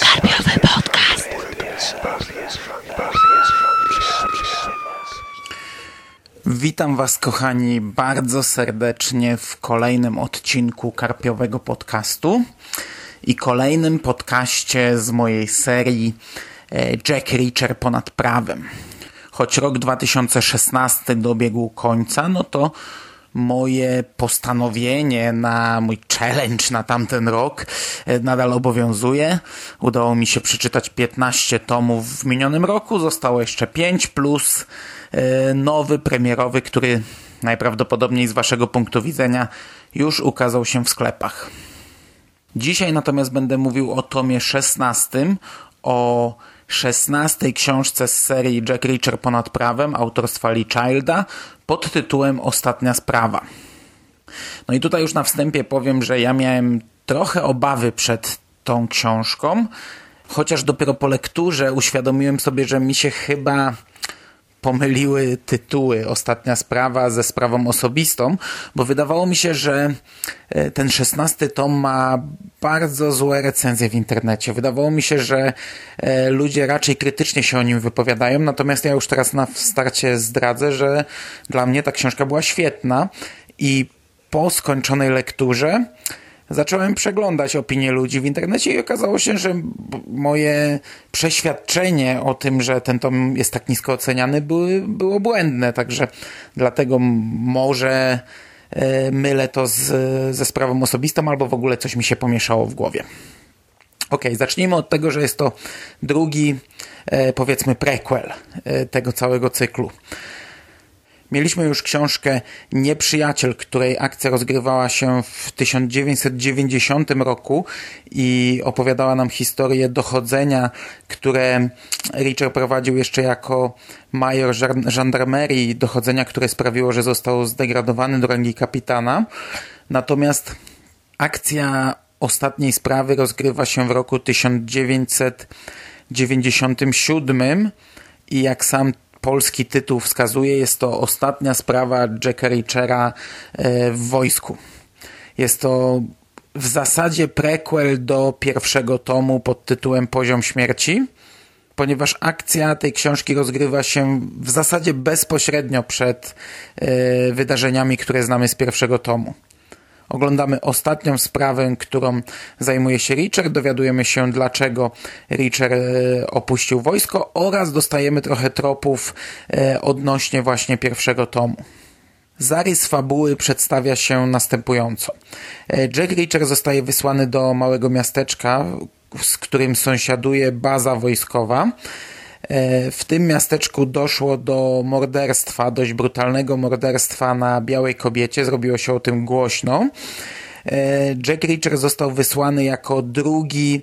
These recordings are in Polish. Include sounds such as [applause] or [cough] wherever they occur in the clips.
Karpiowy podcast. Witam Was, kochani, bardzo serdecznie w kolejnym odcinku Karpiowego Podcastu i kolejnym podcaście z mojej serii e, Jack Reacher ponad prawem. Choć rok 2016 dobiegł końca, no to moje postanowienie na mój challenge na tamten rok e, nadal obowiązuje. Udało mi się przeczytać 15 tomów w minionym roku, zostało jeszcze 5 plus e, nowy premierowy, który najprawdopodobniej z waszego punktu widzenia już ukazał się w sklepach. Dzisiaj natomiast będę mówił o tomie 16, o 16 książce z serii Jack Reacher ponad prawem autorstwa Lee Childa pod tytułem Ostatnia sprawa. No i tutaj już na wstępie powiem, że ja miałem trochę obawy przed tą książką, chociaż dopiero po lekturze uświadomiłem sobie, że mi się chyba pomyliły tytuły Ostatnia sprawa ze sprawą osobistą, bo wydawało mi się, że e, ten szesnasty tom ma bardzo złe recenzje w internecie. Wydawało mi się, że e, ludzie raczej krytycznie się o nim wypowiadają, natomiast ja już teraz na starcie zdradzę, że dla mnie ta książka była świetna i po skończonej lekturze zacząłem przeglądać opinie ludzi w internecie i okazało się, że moje przeświadczenie o tym, że ten tom jest tak nisko oceniany, były, było błędne. Także dlatego może e, mylę to z, ze sprawą osobistą, albo w ogóle coś mi się pomieszało w głowie. Ok, zacznijmy od tego, że jest to drugi, e, powiedzmy, prequel e, tego całego cyklu. Mieliśmy już książkę Nieprzyjaciel, której akcja rozgrywała się w 1990 roku i opowiadała nam historię dochodzenia, które Richard prowadził jeszcze jako major żandarmerii, dochodzenia, które sprawiło, że został zdegradowany do rangi kapitana. Natomiast akcja ostatniej sprawy rozgrywa się w roku 1997 i jak sam polski tytuł wskazuje, jest to ostatnia sprawa Jacka Richera e, w wojsku. Jest to w zasadzie prequel do pierwszego tomu pod tytułem Poziom Śmierci, ponieważ akcja tej książki rozgrywa się w zasadzie bezpośrednio przed e, wydarzeniami, które znamy z pierwszego tomu. Oglądamy ostatnią sprawę, którą zajmuje się Richard, dowiadujemy się dlaczego Richard e, opuścił wojsko oraz dostajemy trochę tropów e, odnośnie właśnie pierwszego tomu. Zarys fabuły przedstawia się następująco. E, Jack Reacher zostaje wysłany do małego miasteczka, z którym sąsiaduje baza wojskowa. E, w tym miasteczku doszło do morderstwa, dość brutalnego morderstwa na białej kobiecie. Zrobiło się o tym głośno. E, Jack Reacher został wysłany jako drugi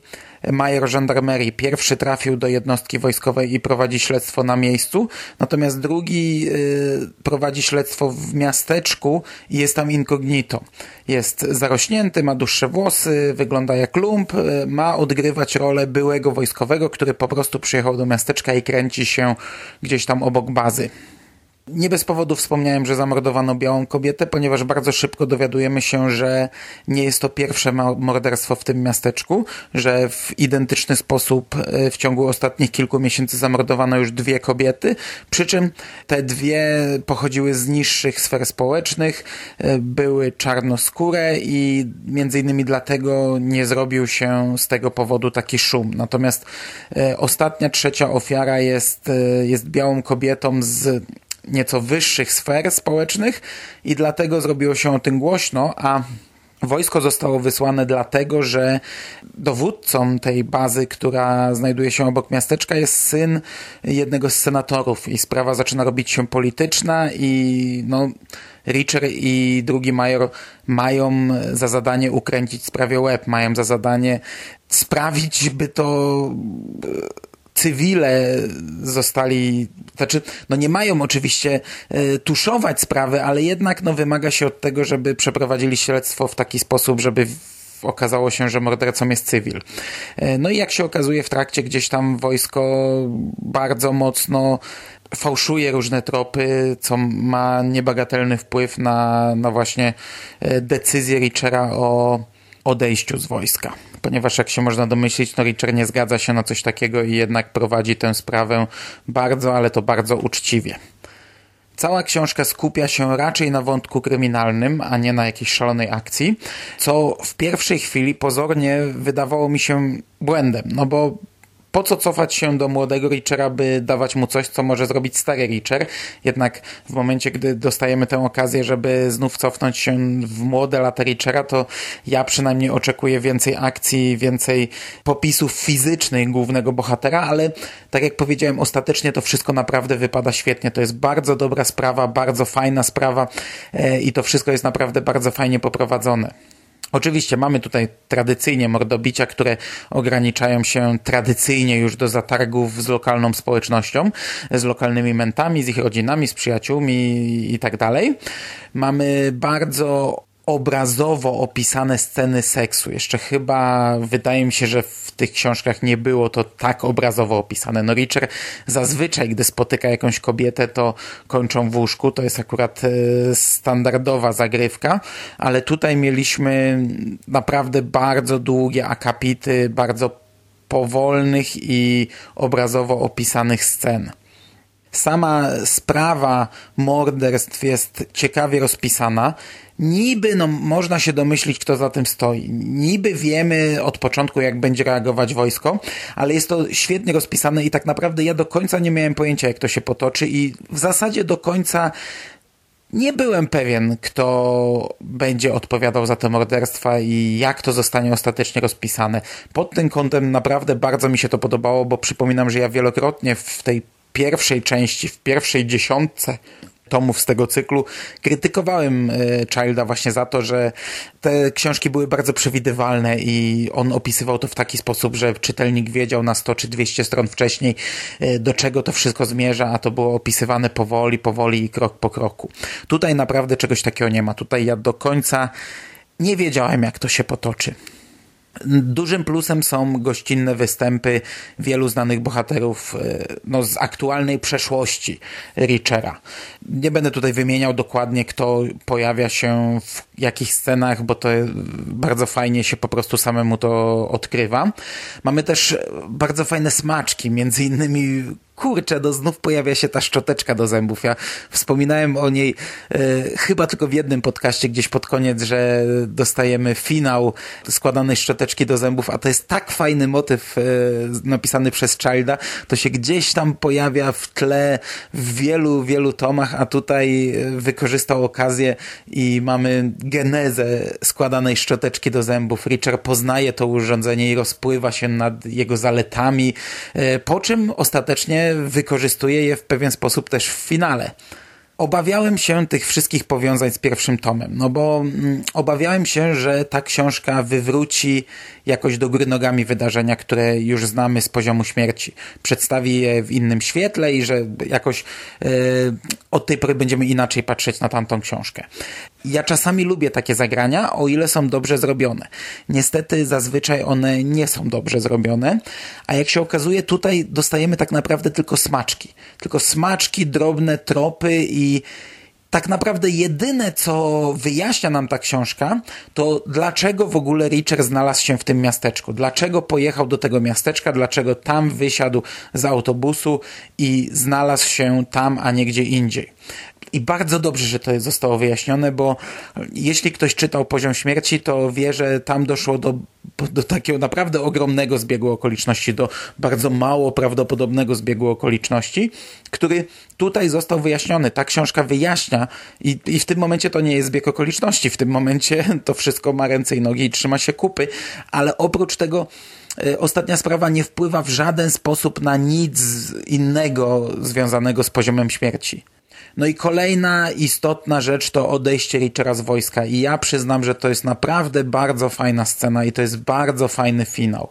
major żandarmerii. Pierwszy trafił do jednostki wojskowej i prowadzi śledztwo na miejscu, natomiast drugi y, prowadzi śledztwo w miasteczku i jest tam incognito. Jest zarośnięty, ma dłuższe włosy, wygląda jak lump, y, ma odgrywać rolę byłego wojskowego, który po prostu przyjechał do miasteczka i kręci się gdzieś tam obok bazy. Nie bez powodu wspomniałem, że zamordowano białą kobietę, ponieważ bardzo szybko dowiadujemy się, że nie jest to pierwsze morderstwo w tym miasteczku, że w identyczny sposób e, w ciągu ostatnich kilku miesięcy zamordowano już dwie kobiety, przy czym te dwie pochodziły z niższych sfer społecznych, e, były czarnoskóre i między innymi dlatego nie zrobił się z tego powodu taki szum. Natomiast e, ostatnia, trzecia ofiara jest, jest białą kobietą z nieco wyższych sfer społecznych i dlatego zrobiło się o tym głośno, a Wojsko zostało wysłane dlatego, że dowódcą tej bazy, która znajduje się obok miasteczka, jest syn jednego z senatorów i sprawa zaczyna robić się polityczna i no, Richard i drugi major mają za zadanie ukręcić sprawie łeb, mają za zadanie sprawić, by to cywile zostali, znaczy, no nie mają oczywiście e, tuszować sprawy, ale jednak no wymaga się od tego, żeby przeprowadzili śledztwo w taki sposób, żeby okazało się, że mordercą jest cywil. E, no i jak się okazuje w trakcie gdzieś tam wojsko bardzo mocno fałszuje różne tropy, co ma niebagatelny wpływ na, na właśnie e, decyzję Richera o odejściu z wojska. Ponieważ jak się można domyślić, no nie zgadza się na coś takiego i jednak prowadzi tę sprawę bardzo, ale to bardzo uczciwie. Cała książka skupia się raczej na wątku kryminalnym, a nie na jakiejś szalonej akcji, co w pierwszej chwili pozornie wydawało mi się błędem, no bo po co cofać się do młodego Richera, by dawać mu coś, co może zrobić stary Richer? Jednak w momencie, gdy dostajemy tę okazję, żeby znów cofnąć się w młode lata Richera, to ja przynajmniej oczekuję więcej akcji, więcej popisów fizycznych głównego bohatera, ale tak jak powiedziałem, ostatecznie to wszystko naprawdę wypada świetnie. To jest bardzo dobra sprawa, bardzo fajna sprawa e, i to wszystko jest naprawdę bardzo fajnie poprowadzone. Oczywiście mamy tutaj tradycyjnie mordobicia, które ograniczają się tradycyjnie już do zatargów z lokalną społecznością, z lokalnymi mentami, z ich rodzinami, z przyjaciółmi i tak dalej. Mamy bardzo obrazowo opisane sceny seksu. Jeszcze chyba wydaje mi się, że w tych książkach nie było to tak obrazowo opisane. No Richard zazwyczaj, gdy spotyka jakąś kobietę, to kończą w łóżku. To jest akurat e, standardowa zagrywka, ale tutaj mieliśmy naprawdę bardzo długie akapity, bardzo powolnych i obrazowo opisanych scen. Sama sprawa morderstw jest ciekawie rozpisana. Niby no, można się domyślić, kto za tym stoi. Niby wiemy od początku, jak będzie reagować wojsko, ale jest to świetnie rozpisane i tak naprawdę ja do końca nie miałem pojęcia, jak to się potoczy i w zasadzie do końca nie byłem pewien, kto będzie odpowiadał za te morderstwa i jak to zostanie ostatecznie rozpisane. Pod tym kątem naprawdę bardzo mi się to podobało, bo przypominam, że ja wielokrotnie w tej pierwszej części, w pierwszej dziesiątce tomów z tego cyklu, krytykowałem e, Childa właśnie za to, że te książki były bardzo przewidywalne i on opisywał to w taki sposób, że czytelnik wiedział na 100 czy 200 stron wcześniej, e, do czego to wszystko zmierza, a to było opisywane powoli, powoli i krok po kroku. Tutaj naprawdę czegoś takiego nie ma. Tutaj ja do końca nie wiedziałem, jak to się potoczy. Dużym plusem są gościnne występy wielu znanych bohaterów e, no, z aktualnej przeszłości Richera. Nie będę tutaj wymieniał dokładnie, kto pojawia się w jakich scenach, bo to bardzo fajnie się po prostu samemu to odkrywa. Mamy też bardzo fajne smaczki, między innymi kurczę, no znów pojawia się ta szczoteczka do zębów. Ja wspominałem o niej e, chyba tylko w jednym podcaście gdzieś pod koniec, że dostajemy finał składanej szczoteczki do zębów, a to jest tak fajny motyw e, napisany przez Childa, to się gdzieś tam pojawia w tle w wielu, wielu tomach, a tutaj e, wykorzystał okazję i mamy genezę składanej szczoteczki do zębów. Richard poznaje to urządzenie i rozpływa się nad jego zaletami, po czym ostatecznie wykorzystuje je w pewien sposób też w finale. Obawiałem się tych wszystkich powiązań z pierwszym tomem, no bo mm, obawiałem się, że ta książka wywróci jakoś do góry nogami wydarzenia, które już znamy z poziomu śmierci. Przedstawi je w innym świetle i że jakoś yy, od tej pory będziemy inaczej patrzeć na tamtą książkę. Ja czasami lubię takie zagrania, o ile są dobrze zrobione. Niestety zazwyczaj one nie są dobrze zrobione, a jak się okazuje tutaj dostajemy tak naprawdę tylko smaczki. Tylko smaczki, drobne tropy i tak naprawdę jedyne, co wyjaśnia nam ta książka, to dlaczego w ogóle Richard znalazł się w tym miasteczku. Dlaczego pojechał do tego miasteczka, dlaczego tam wysiadł z autobusu i znalazł się tam, a nie gdzie indziej. I bardzo dobrze, że to zostało wyjaśnione, bo jeśli ktoś czytał Poziom Śmierci, to wie, że tam doszło do, do takiego naprawdę ogromnego zbiegu okoliczności, do bardzo mało prawdopodobnego zbiegu okoliczności, który tutaj został wyjaśniony. Ta książka wyjaśnia i, i w tym momencie to nie jest zbieg okoliczności, w tym momencie [laughs] to wszystko ma ręce i nogi i trzyma się kupy, ale oprócz tego e, ostatnia sprawa nie wpływa w żaden sposób na nic innego związanego z poziomem śmierci. No i kolejna istotna rzecz to odejście Richera z wojska i ja przyznam, że to jest naprawdę bardzo fajna scena i to jest bardzo fajny finał.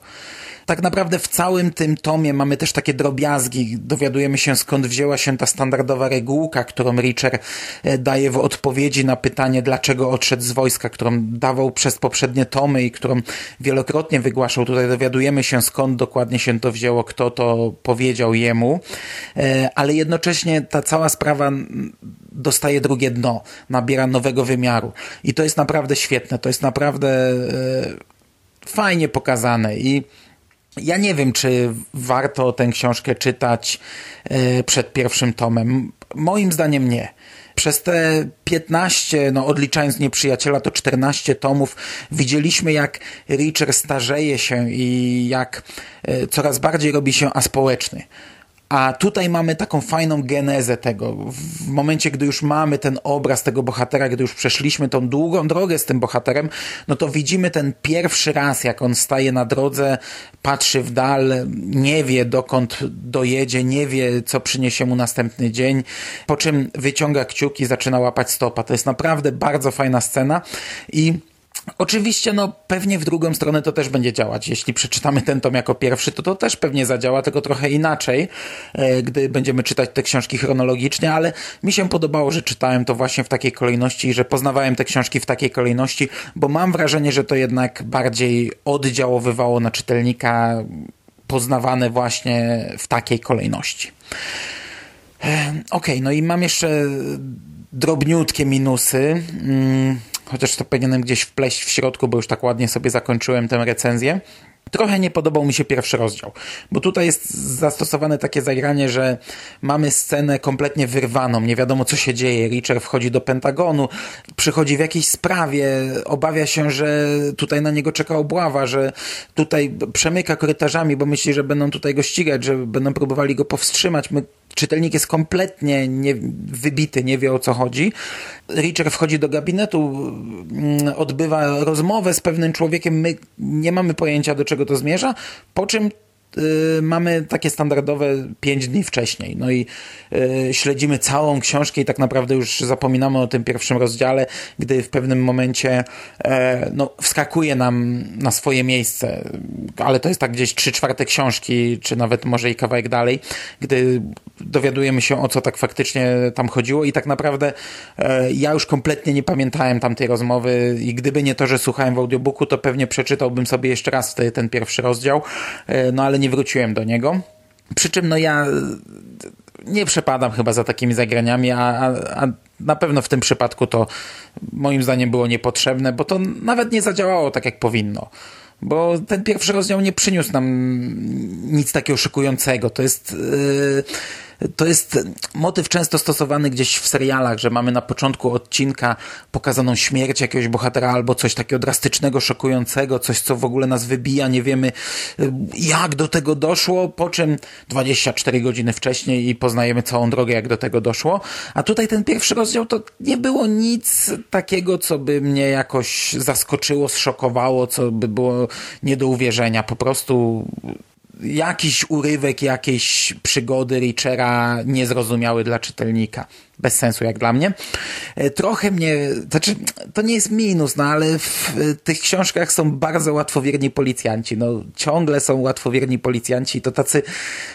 Tak naprawdę w całym tym tomie mamy też takie drobiazgi. Dowiadujemy się skąd wzięła się ta standardowa regułka, którą Richer e, daje w odpowiedzi na pytanie, dlaczego odszedł z wojska, którą dawał przez poprzednie tomy i którą wielokrotnie wygłaszał. Tutaj dowiadujemy się skąd dokładnie się to wzięło, kto to powiedział jemu, e, ale jednocześnie ta cała sprawa dostaje drugie dno, nabiera nowego wymiaru. I to jest naprawdę świetne, to jest naprawdę e, fajnie pokazane i ja nie wiem, czy warto tę książkę czytać e, przed pierwszym tomem. Moim zdaniem nie. Przez te 15, no odliczając nieprzyjaciela, to 14 tomów widzieliśmy, jak Richard starzeje się i jak e, coraz bardziej robi się aspołeczny. A tutaj mamy taką fajną genezę tego. W momencie, gdy już mamy ten obraz tego bohatera, gdy już przeszliśmy tą długą drogę z tym bohaterem, no to widzimy ten pierwszy raz, jak on staje na drodze, patrzy w dal, nie wie dokąd dojedzie, nie wie, co przyniesie mu następny dzień, po czym wyciąga kciuki, zaczyna łapać stopa. To jest naprawdę bardzo fajna scena i Oczywiście, no pewnie w drugą stronę to też będzie działać. Jeśli przeczytamy ten tom jako pierwszy, to to też pewnie zadziała, tylko trochę inaczej, e, gdy będziemy czytać te książki chronologicznie, ale mi się podobało, że czytałem to właśnie w takiej kolejności, że poznawałem te książki w takiej kolejności, bo mam wrażenie, że to jednak bardziej oddziaływało na czytelnika poznawane właśnie w takiej kolejności. E, okej, okay, no i mam jeszcze drobniutkie minusy. Chociaż to powinienem gdzieś wpleść w środku, bo już tak ładnie sobie zakończyłem tę recenzję. Trochę nie podobał mi się pierwszy rozdział, bo tutaj jest zastosowane takie zagranie, że mamy scenę kompletnie wyrwaną, nie wiadomo co się dzieje. Richard wchodzi do Pentagonu, przychodzi w jakiejś sprawie, obawia się, że tutaj na niego czeka obława, że tutaj przemyka korytarzami, bo myśli, że będą tutaj go ścigać, że będą próbowali go powstrzymać. My czytelnik jest kompletnie nie, wybity, nie wie o co chodzi. Richard wchodzi do gabinetu, mm, odbywa rozmowę z pewnym człowiekiem, my nie mamy pojęcia do czego to zmierza, po czym mamy takie standardowe 5 dni wcześniej. No i y, śledzimy całą książkę i tak naprawdę już zapominamy o tym pierwszym rozdziale, gdy w pewnym momencie e, no, wskakuje nam na swoje miejsce, ale to jest tak gdzieś 3 czwarte książki, czy nawet może i kawałek dalej, gdy dowiadujemy się o co tak faktycznie tam chodziło. I tak naprawdę e, ja już kompletnie nie pamiętałem tamtej rozmowy i gdyby nie to, że słuchałem w audiobooku, to pewnie przeczytałbym sobie jeszcze raz ten pierwszy rozdział, e, no ale nie nie wróciłem do niego. Przy czym no ja nie przepadam chyba za takimi zagraniami, a, a, a, na pewno w tym przypadku to moim zdaniem było niepotrzebne, bo to nawet nie zadziałało tak jak powinno. Bo ten pierwszy rozdział nie przyniósł nam nic takiego szykującego. To jest. Yy to jest motyw często stosowany gdzieś w serialach, że mamy na początku odcinka pokazaną śmierć jakiegoś bohatera albo coś takiego drastycznego, szokującego, coś co w ogóle nas wybija, nie wiemy jak do tego doszło, po czym 24 godziny wcześniej i poznajemy całą drogę jak do tego doszło. A tutaj ten pierwszy rozdział to nie było nic takiego, co by mnie jakoś zaskoczyło, zszokowało, co by było nie do uwierzenia. Po prostu jakiś urywek jakiejś przygody Richera niezrozumiały dla czytelnika. Bez sensu jak dla mnie. E, trochę mnie, znaczy to nie jest minus, no ale w tych książkach są bardzo łatwowierni policjanci. No ciągle są łatwowierni policjanci to tacy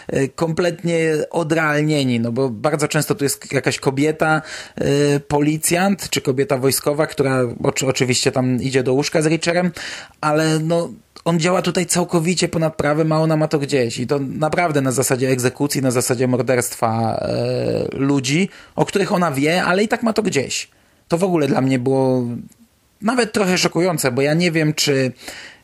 e, kompletnie odrealnieni, no bo bardzo często tu jest jakaś kobieta, e, policjant, czy kobieta wojskowa, która oczywiście tam idzie do łóżka z Richerem, ale no on działa tutaj całkowicie ponad prawem, a ona ma to gdzieś. I to naprawdę na zasadzie egzekucji, na zasadzie morderstwa e, ludzi, o których ona wie, ale i tak ma to gdzieś. To w ogóle dla mnie było nawet trochę szokujące, bo ja nie wiem, czy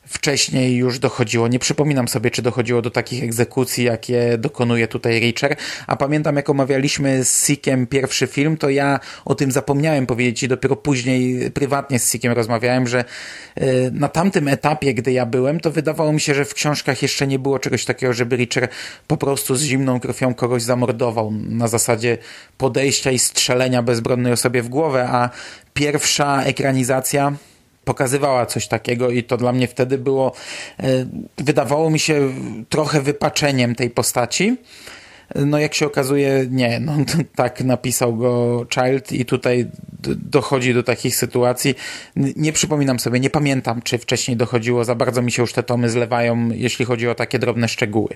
wcześniej już dochodziło. Nie przypominam sobie, czy dochodziło do takich egzekucji, jakie dokonuje tutaj Richer. A pamiętam, jak omawialiśmy z Sikiem pierwszy film, to ja o tym zapomniałem powiedzieć i dopiero później prywatnie z Sikiem rozmawiałem, że e, na tamtym etapie, gdy ja byłem, to wydawało mi się, że w książkach jeszcze nie było czegoś takiego, żeby Richer po prostu z zimną krwią kogoś zamordował na zasadzie podejścia i strzelenia bezbronnej osobie w głowę, a pierwsza ekranizacja pokazywała coś takiego i to dla mnie wtedy było, e, wydawało mi się trochę wypaczeniem tej postaci. No jak się okazuje, nie. No, [laughs] tak napisał go Child i tutaj dochodzi do takich sytuacji. Nie przypominam sobie, nie pamiętam, czy wcześniej dochodziło, za bardzo mi się już te tomy zlewają, jeśli chodzi o takie drobne szczegóły.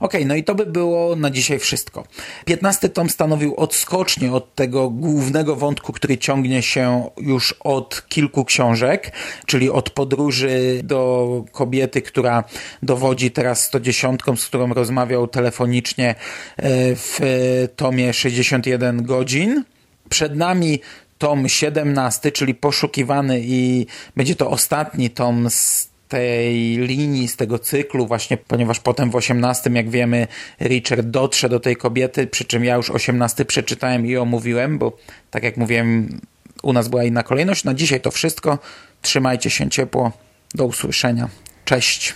Ok, no i to by było na dzisiaj wszystko. Piętnasty tom stanowił odskocznie od tego głównego wątku, który ciągnie się już od kilku książek, czyli od podróży do kobiety, która dowodzi teraz 110, z którą rozmawiał telefonicznie e, w tomie 61 godzin. Przed nami tom 17, czyli poszukiwany i będzie to ostatni tom z tej linii, z tego cyklu właśnie, ponieważ potem w 18, jak wiemy, Richard dotrze do tej kobiety, przy czym ja już 18 przeczytałem i omówiłem, bo tak jak mówiłem, u nas była inna kolejność. Na dzisiaj to wszystko. Trzymajcie się ciepło. Do usłyszenia. Cześć.